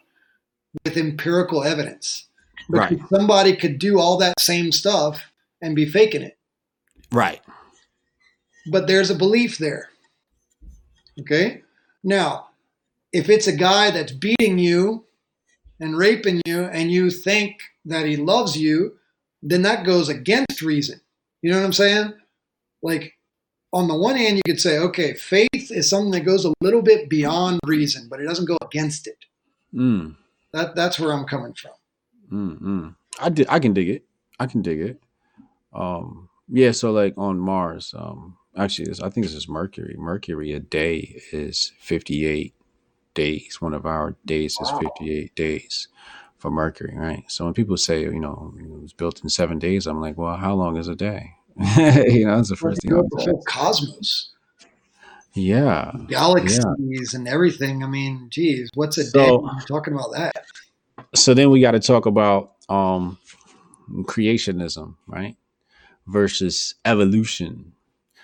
with empirical evidence. But Right. somebody could do all that same stuff and be faking it. Right. But there's a belief there. Okay? Now, if it's a guy that's beating you and raping you and you think that he loves you, then that goes against reason. You know what I'm saying? Like, on the one hand, you could say, okay, faith is something that goes a little bit beyond reason, but it doesn't go against it. Mm. That, that's where I'm coming from. Mm. Mm. I did. I can dig it. I can dig it. Um. Yeah. So like on Mars. Um. Actually, this, I think this is Mercury. Mercury. A day is fifty-eight days. One of our days is Wow. fifty-eight days for Mercury. Right. So when people say, you know, it was built in seven days, I'm like, well, how long is a day? <laughs> you know, that's the first thing. The whole cosmos, Yeah. galaxies, and everything. I mean, geez, what's a So- day? when you're talking about that. So then we got to talk about um creationism right versus evolution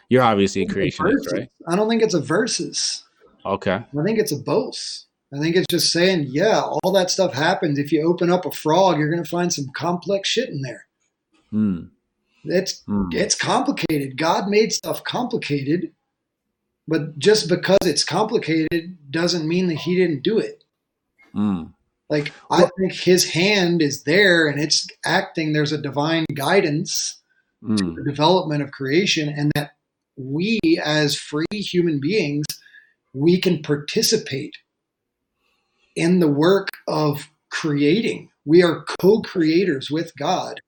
you're obviously a creationist right I don't think it's a versus. okay I think it's a both. I think it's just saying, yeah, all that stuff happens. If you open up a frog, you're going to find some complex shit in there. mm, It's mm, it's complicated. God made stuff complicated, but just because it's complicated doesn't mean that He didn't do it. mm, Like I think His hand is there and it's acting. There's a divine guidance mm, the development of creation and that we as free human beings we can participate in the work of creating. We are co-creators with god.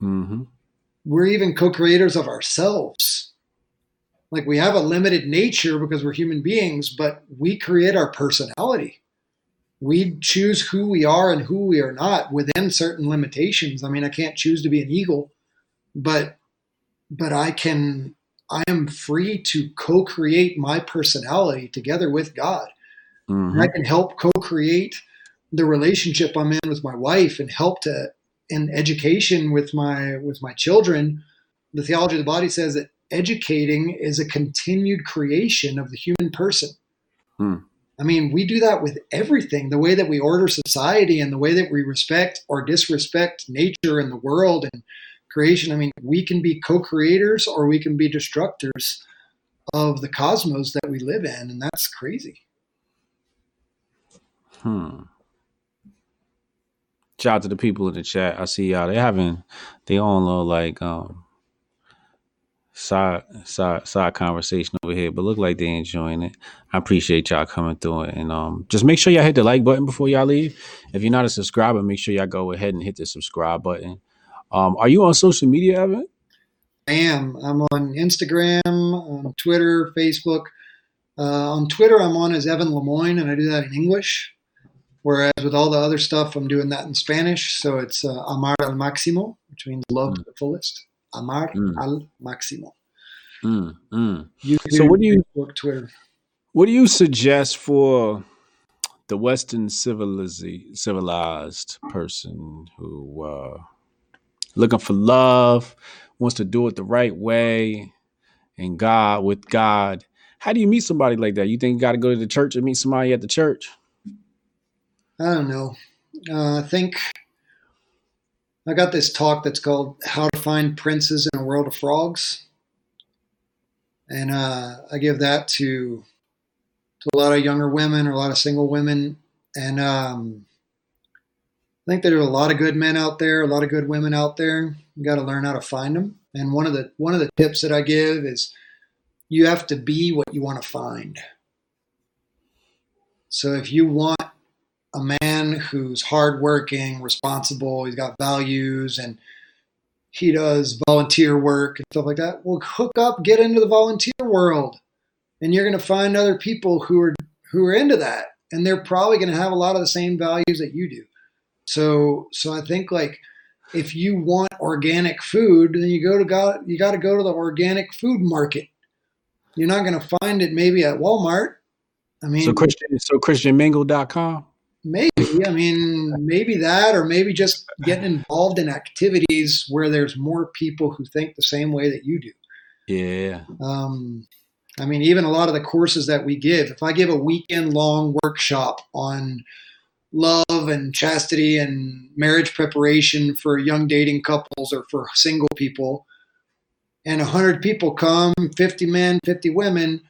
Mhm, we're even co-creators of ourselves. Like we have a limited nature because we're human beings but we create our personality we choose who we are and who we are not within certain limitations. I mean i can't choose to be an eagle but but i can i am free to co-create my personality together with god. And i can help co-create the relationship i'm in with my wife and help to in education with my with my children. The theology of the body says that educating is a continued creation of the human person. Hmm. I mean we do that with everything the way that we order society and the way that we respect or disrespect nature and the world and creation. I mean we can be co-creators or we can be destructors of the cosmos that we live in and that's crazy. Hmm. shout out to the people in the chat. I see y'all. They having their own little like um side side side conversation over here, but look like they enjoying it. I appreciate y'all coming through it, and um, just make sure y'all hit the like button before y'all leave. If you're not a subscriber, make sure y'all go ahead and hit the subscribe button. Um, are you on social media, Evan? I am. I'm on Instagram, on Twitter, Facebook. Uh, on Twitter, I'm on as Evan Lemoine, and I do that in English. Whereas with all the other stuff, I'm doing that in Spanish. So it's uh, Amar al Máximo, which means love to the fullest. Amar Mm. al Máximo. Mm, mm. So what do you what do you suggest for the Western civilized civilized person who uh, looking for love, wants to do it the right way, and God with God? How do you meet somebody like that? You think you got to go to the church and meet somebody at the church? I don't know. Uh, I think I got this talk that's called How to Find Princes in a World of Frogs. And uh, I give that to, to a lot of younger women or a lot of single women. And um, I think there are a lot of good men out there, a lot of good women out there. You got to learn how to find them. And one of the one of the tips that I give is you have to be what you want to find. So if you want a man who's hardworking, responsible, he's got values, and he does volunteer work and stuff like that. Well, hook up, get into the volunteer world, and you're going to find other people who are who are into that, and they're probably going to have a lot of the same values that you do. So, so I think like if you want organic food, then you go to God, you got to go to the organic food market. You're not going to find it maybe at Walmart. I mean, So Christian, so ChristianMingle.com. Maybe. I mean, maybe that, or maybe just getting involved in activities where there's more people who think the same way that you do. Yeah. Um, I mean, even a lot of the courses that we give, if I give a weekend long workshop on love and chastity and marriage preparation for young dating couples or for single people, and 100 people come 50 men, 50 women,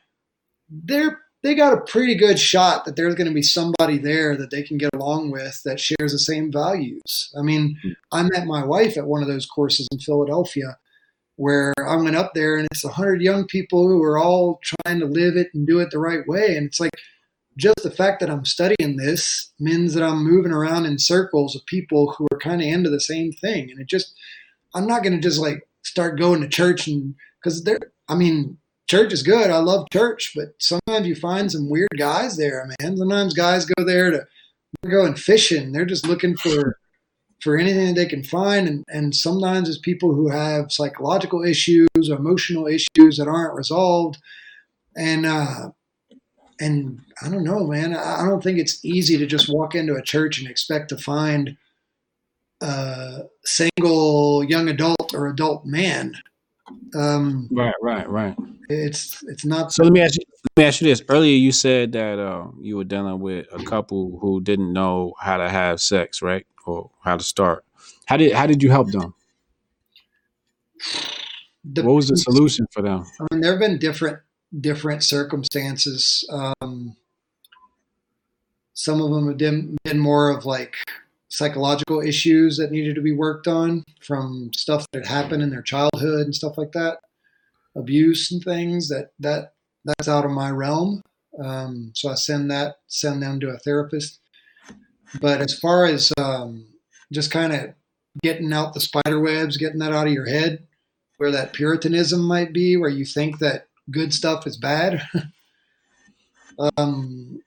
they're they got a pretty good shot that there's going to be somebody there that they can get along with that shares the same values. I mean, I met my wife at one of those courses in Philadelphia where I went up there and it's 100 young people who are all trying to live it and do it the right way. And it's like just the fact that I'm studying this means that I'm moving around in circles of people who are kind of into the same thing. And it just, I'm not going to just like start going to church and because there, I mean, church is good. I love church, but sometimes you find some weird guys there, man. Sometimes guys go there to go and fishing. They're just looking for for anything that they can find, and and sometimes it's people who have psychological issues or emotional issues that aren't resolved, and uh, and I don't know, man. I I don't think it's easy to just walk into a church and expect to find a single young adult or adult man. Um, Right, right, right. It's it's not So let me ask you let me ask you this. Earlier you said that uh, you were dealing with a couple who didn't know how to have sex, right? Or how to start. How did how did you help them? the What was the solution for them? I mean, there have been different different circumstances. Um, some of them have been, been more of like psychological issues that needed to be worked on from stuff that had happened in their childhood and stuff like that, abuse and things that that that's out of my realm. Um, so I send that send them to a therapist. But as far as um, just kind of getting out the spider webs, getting that out of your head, where that puritanism might be, where you think that good stuff is bad. <laughs> um,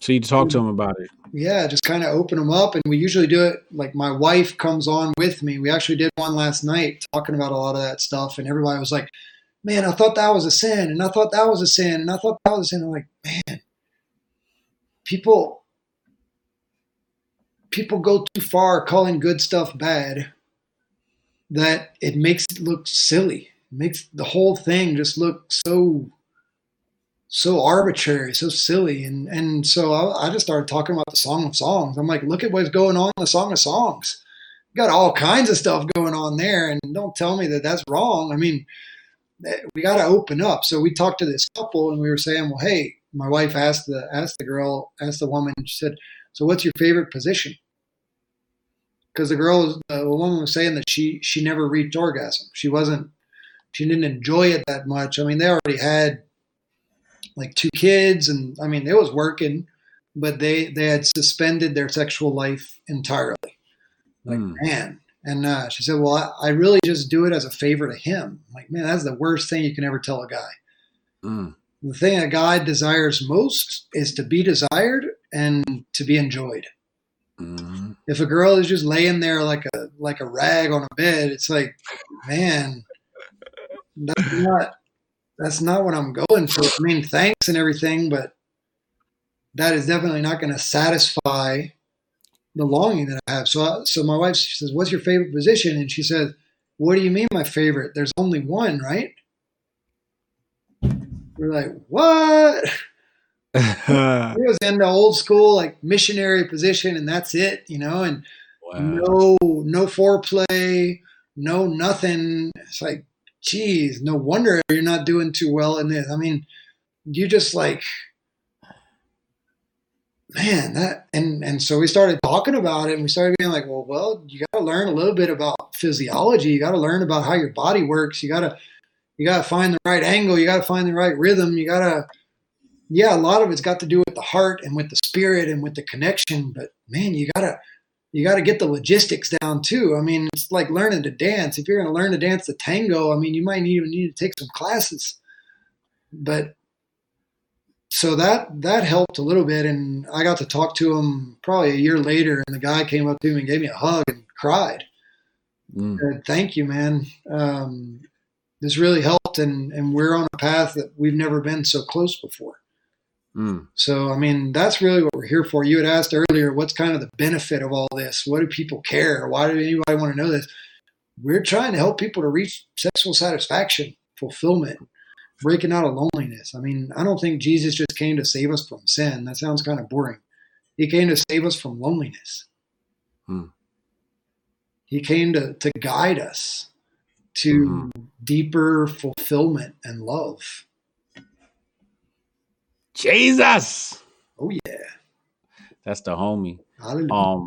So you talk to them about it. yeah, just kind of open them up. And we usually do it like my wife comes on with me. We actually did one last night talking about a lot of that stuff. And everybody was like, man, I thought that was a sin. And I thought that was a sin. And I thought that was a sin. I'm like, man, people, people go too far calling good stuff bad that it makes it look silly. It makes the whole thing just look so so arbitrary, so silly, and and so I, I just started talking about the Song of Songs. I'm like, look at what's going on in the Song of Songs. Got all kinds of stuff going on there, and don't tell me that that's wrong. I mean, we got to open up. So we talked to this couple, and we were saying, well, hey, my wife asked the asked the girl, asked the woman, she said, so what's your favorite position? Because the girl, was- the woman was saying that she she never reached orgasm. She wasn't she didn't enjoy it that much. I mean, they already had like two kids, and I mean, it was working, but they they had suspended their sexual life entirely. Like Mm. man, and uh, she said, "Well, I, I really just do it as a favor to him." I'm like, man, that's the worst thing you can ever tell a guy. Mm. The thing a guy desires most is to be desired and to be enjoyed. Mhm. If a girl is just laying there like a like a rag on a bed, it's like, man, that's not that's not what I'm going for. I mean, thanks and everything, but that is definitely not going to satisfy the longing that I have. So, I, so my wife she says, "What's your favorite position?" And she said, "What do you mean, my favorite? There's only one, right?" We're like, "What?" it was in the old school like missionary position, and that's it, you know, and no no foreplay, no nothing. It's like, geez, no wonder you're not doing too well in this. I mean, you just like, man, that and and so we started talking about it, and we started being like, well, well, you got to learn a little bit about physiology. You got to learn about how your body works. You got to you got to find the right angle. You got to find the right rhythm. You got to yeah, a lot of it's got to do with the heart and with the spirit and with the connection. But man, you gotta you gotta get the logistics down too. I mean, it's like learning to dance. If you're gonna learn to dance the tango, I mean, you might even need to take some classes. But so that that helped a little bit, and I got to talk to him probably a year later, and the guy came up to me and gave me a hug and cried. Mm. Said, Thank you, man. Um, this really helped, and and we're on a path that we've never been so close before. Mm. So, I mean, that's really what we're here for. You had asked earlier, what's kind of the benefit of all this? What do people care? Why do anybody want to know this? We're trying to help people to reach sexual satisfaction, fulfillment, breaking out of loneliness. I mean, I don't think Jesus just came to save us from sin. That sounds kind of boring. He came to save us from loneliness. Hmm. He came to, to guide us to deeper fulfillment and love. Jesus. Oh, yeah. That's the homie. Hallelujah. Um,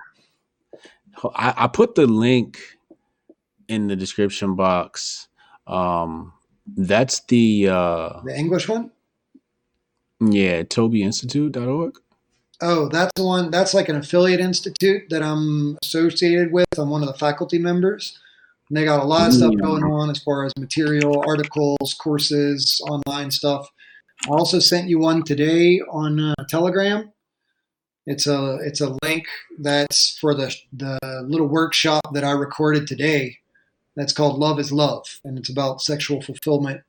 I, I put the link in the description box. Um, that's the uh, the English one? yeah, TobyInstitute.org. Oh, that's the one. That's like an affiliate institute that I'm associated with. I'm one of the faculty members. And they got a lot of stuff Mm. going on as far as material, articles, courses, online stuff. I also sent you one today on uh, Telegram. It's a it's a link that's for the the little workshop that I recorded today. That's called Love is Love, and it's about sexual fulfillment,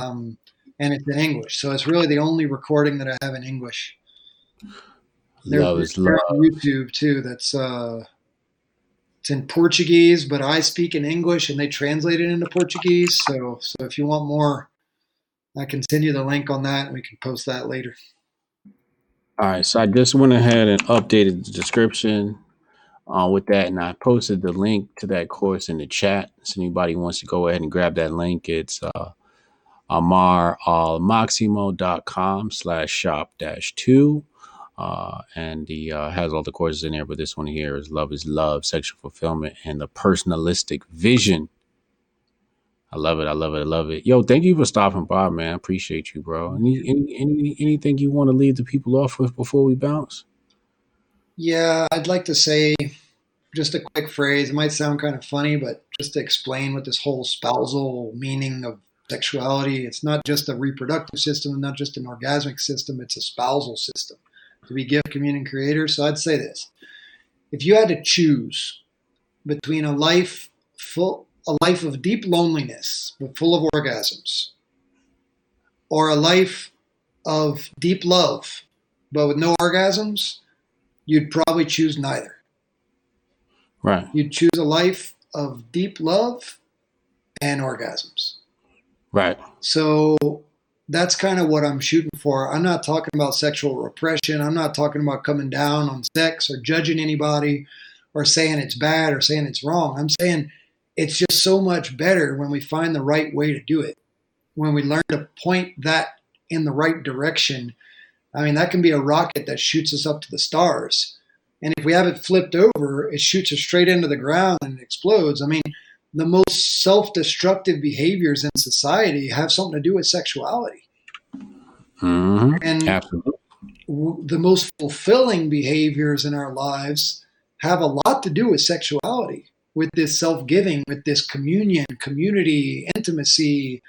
um, and it's in English. So it's really the only recording that I have in English. There's Love is love. on YouTube too. That's uh, it's in Portuguese, but I speak in English, and they translate it into Portuguese. So, so if you want more, I can send you the link on that, and we can post that later. All right, so I just went ahead and updated the description uh, with that, and I posted the link to that course in the chat. So anybody wants to go ahead and grab that link, it's uh, amaralmaximo.com slash shop dash two. Uh, and the uh, has all the courses in there, but this one here is love is love, sexual fulfillment, and the personalistic vision. I love it. I love it. I love it. Yo, thank you for stopping by, man. Appreciate you, bro. Any, any anything you want to leave the people off with before we bounce? Yeah, I'd like to say just a quick phrase. It might sound kind of funny, but just to explain what this whole spousal meaning of sexuality, it's not just a reproductive system, not just an orgasmic system, it's a spousal system to be gift, communion, creator. So I'd say this. If you had to choose between a life full a life of deep loneliness but full of orgasms or a life of deep love but with no orgasms, you'd probably choose neither. Right. You'd choose a life of deep love and orgasms. Right. So that's kind of what I'm shooting for. I'm not talking about sexual repression. I'm not talking about coming down on sex or judging anybody or saying it's bad or saying it's wrong. I'm saying it's just so much better when we find the right way to do it. When we learn to point that in the right direction. I mean, that can be a rocket that shoots us up to the stars. And if we have it flipped over, it shoots us straight into the ground and it explodes. I mean, the most self-destructive behaviors in society have something to do with sexuality. Mm-hmm. And Absolutely. w- the most fulfilling behaviors in our lives have a lot to do with sexuality, with this self-giving, with this communion, community, intimacy,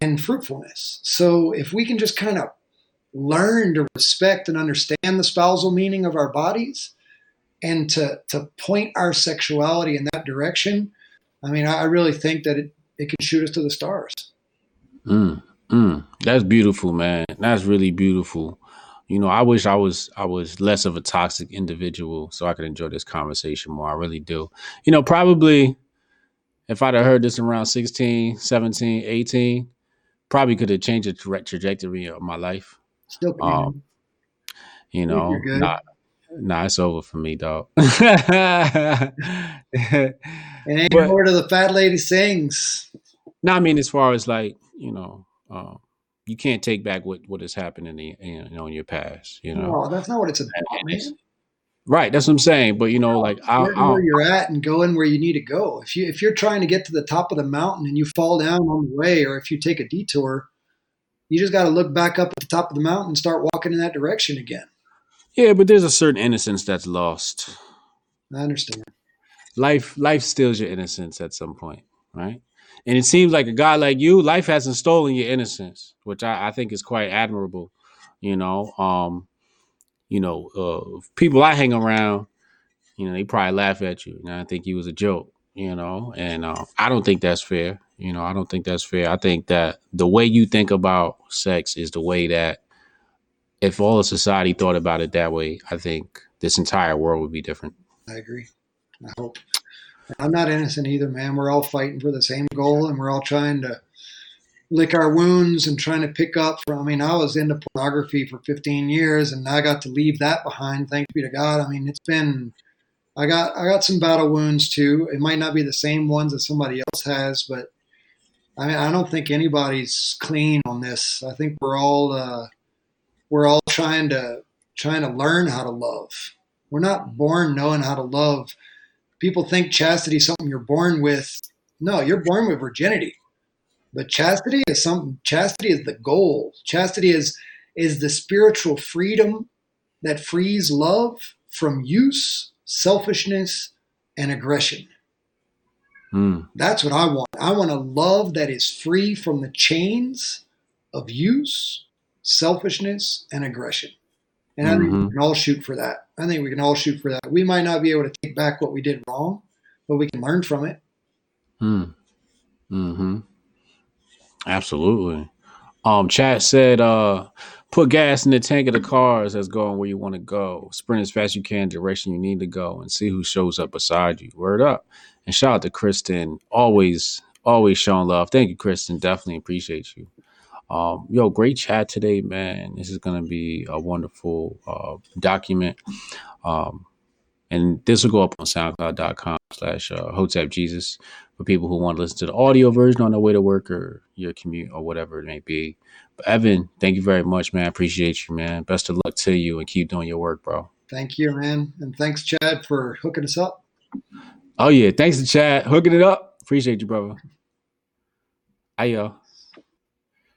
and fruitfulness. So if we can just kind of learn to respect and understand the spousal meaning of our bodies and to, to point our sexuality in that direction, I mean, I, really think that it, it can shoot us to the stars. Mm, mm. That's beautiful, man. That's really beautiful. You know, I wish I was I was less of a toxic individual so I could enjoy this conversation more. I really do. You know, probably if I'd have heard this around 16, 17, 18, probably could have changed the tra- trajectory of my life. Still. Um, you know, nah, nah, it's over for me, dog. <laughs> and ain't but- more to the fat lady sings. No, I mean as far as like you know, um, you can't take back what what has happened in the you know in your past. You know, No, that's not what it's about, man. it's- right? That's what I'm saying. But you know, like I, Getting I where you're at and going where you need to go. If you if you're trying to get to the top of the mountain and you fall down on the way, or if you take a detour, you just got to look back up at the top of the mountain and start walking in that direction again. yeah, but there's a certain innocence that's lost. I understand. Life life steals your innocence at some point, right? And it seems like a guy like you, life hasn't stolen your innocence, which I, I think is quite admirable. You know, um, you know, uh, people I hang around, you know, they probably laugh at you. And I think you was a joke, you know, and uh, I don't think that's fair. You know, I don't think that's fair. I think that the way you think about sex is the way that if all of society thought about it that way, I think this entire world would be different. I agree. I hope. I'm not innocent either, man. We're all fighting for the same goal, and we're all trying to lick our wounds and trying to pick up from. I mean, I was into pornography for 15 years, and I got to leave that behind. Thanks be to God. I mean, it's been. I got I got some battle wounds too. It might not be the same ones that somebody else has, but I mean, I don't think anybody's clean on this. I think we're all uh, we're all trying to trying to learn how to love. We're not born knowing how to love. People think chastity is something you're born with. No, you're born with virginity. But chastity is something chastity is the goal. Chastity is is the spiritual freedom that frees love from use, selfishness, and aggression. Mm, That's what I want. I want a love that is free from the chains of use, selfishness, and aggression. And I think we Mhm. can all shoot for that. I think we can all shoot for that. We might not be able to take back what we did wrong, but we can learn from it. mm, hmm Absolutely. Um, chat said, uh, put gas in the tank of the cars that's going where you want to go. Sprint as fast as you can, direction you need to go, and see who shows up beside you. Word up. And shout out to Kristen. Always, always showing love. Thank you, Kristen. Definitely appreciate you. Um, yo, great chat today, man. This is gonna be a wonderful uh document. Um, and this will go up on soundcloud.com slash uh, hotep jesus for people who want to listen to the audio version on their way to work or your commute or whatever it may be but evan thank you very much man appreciate you man best of luck to you and keep doing your work bro Thank you, man. And thanks, Chad, for hooking us up. Oh yeah. Thanks to chad hooking it up. Appreciate you brother. Ayo.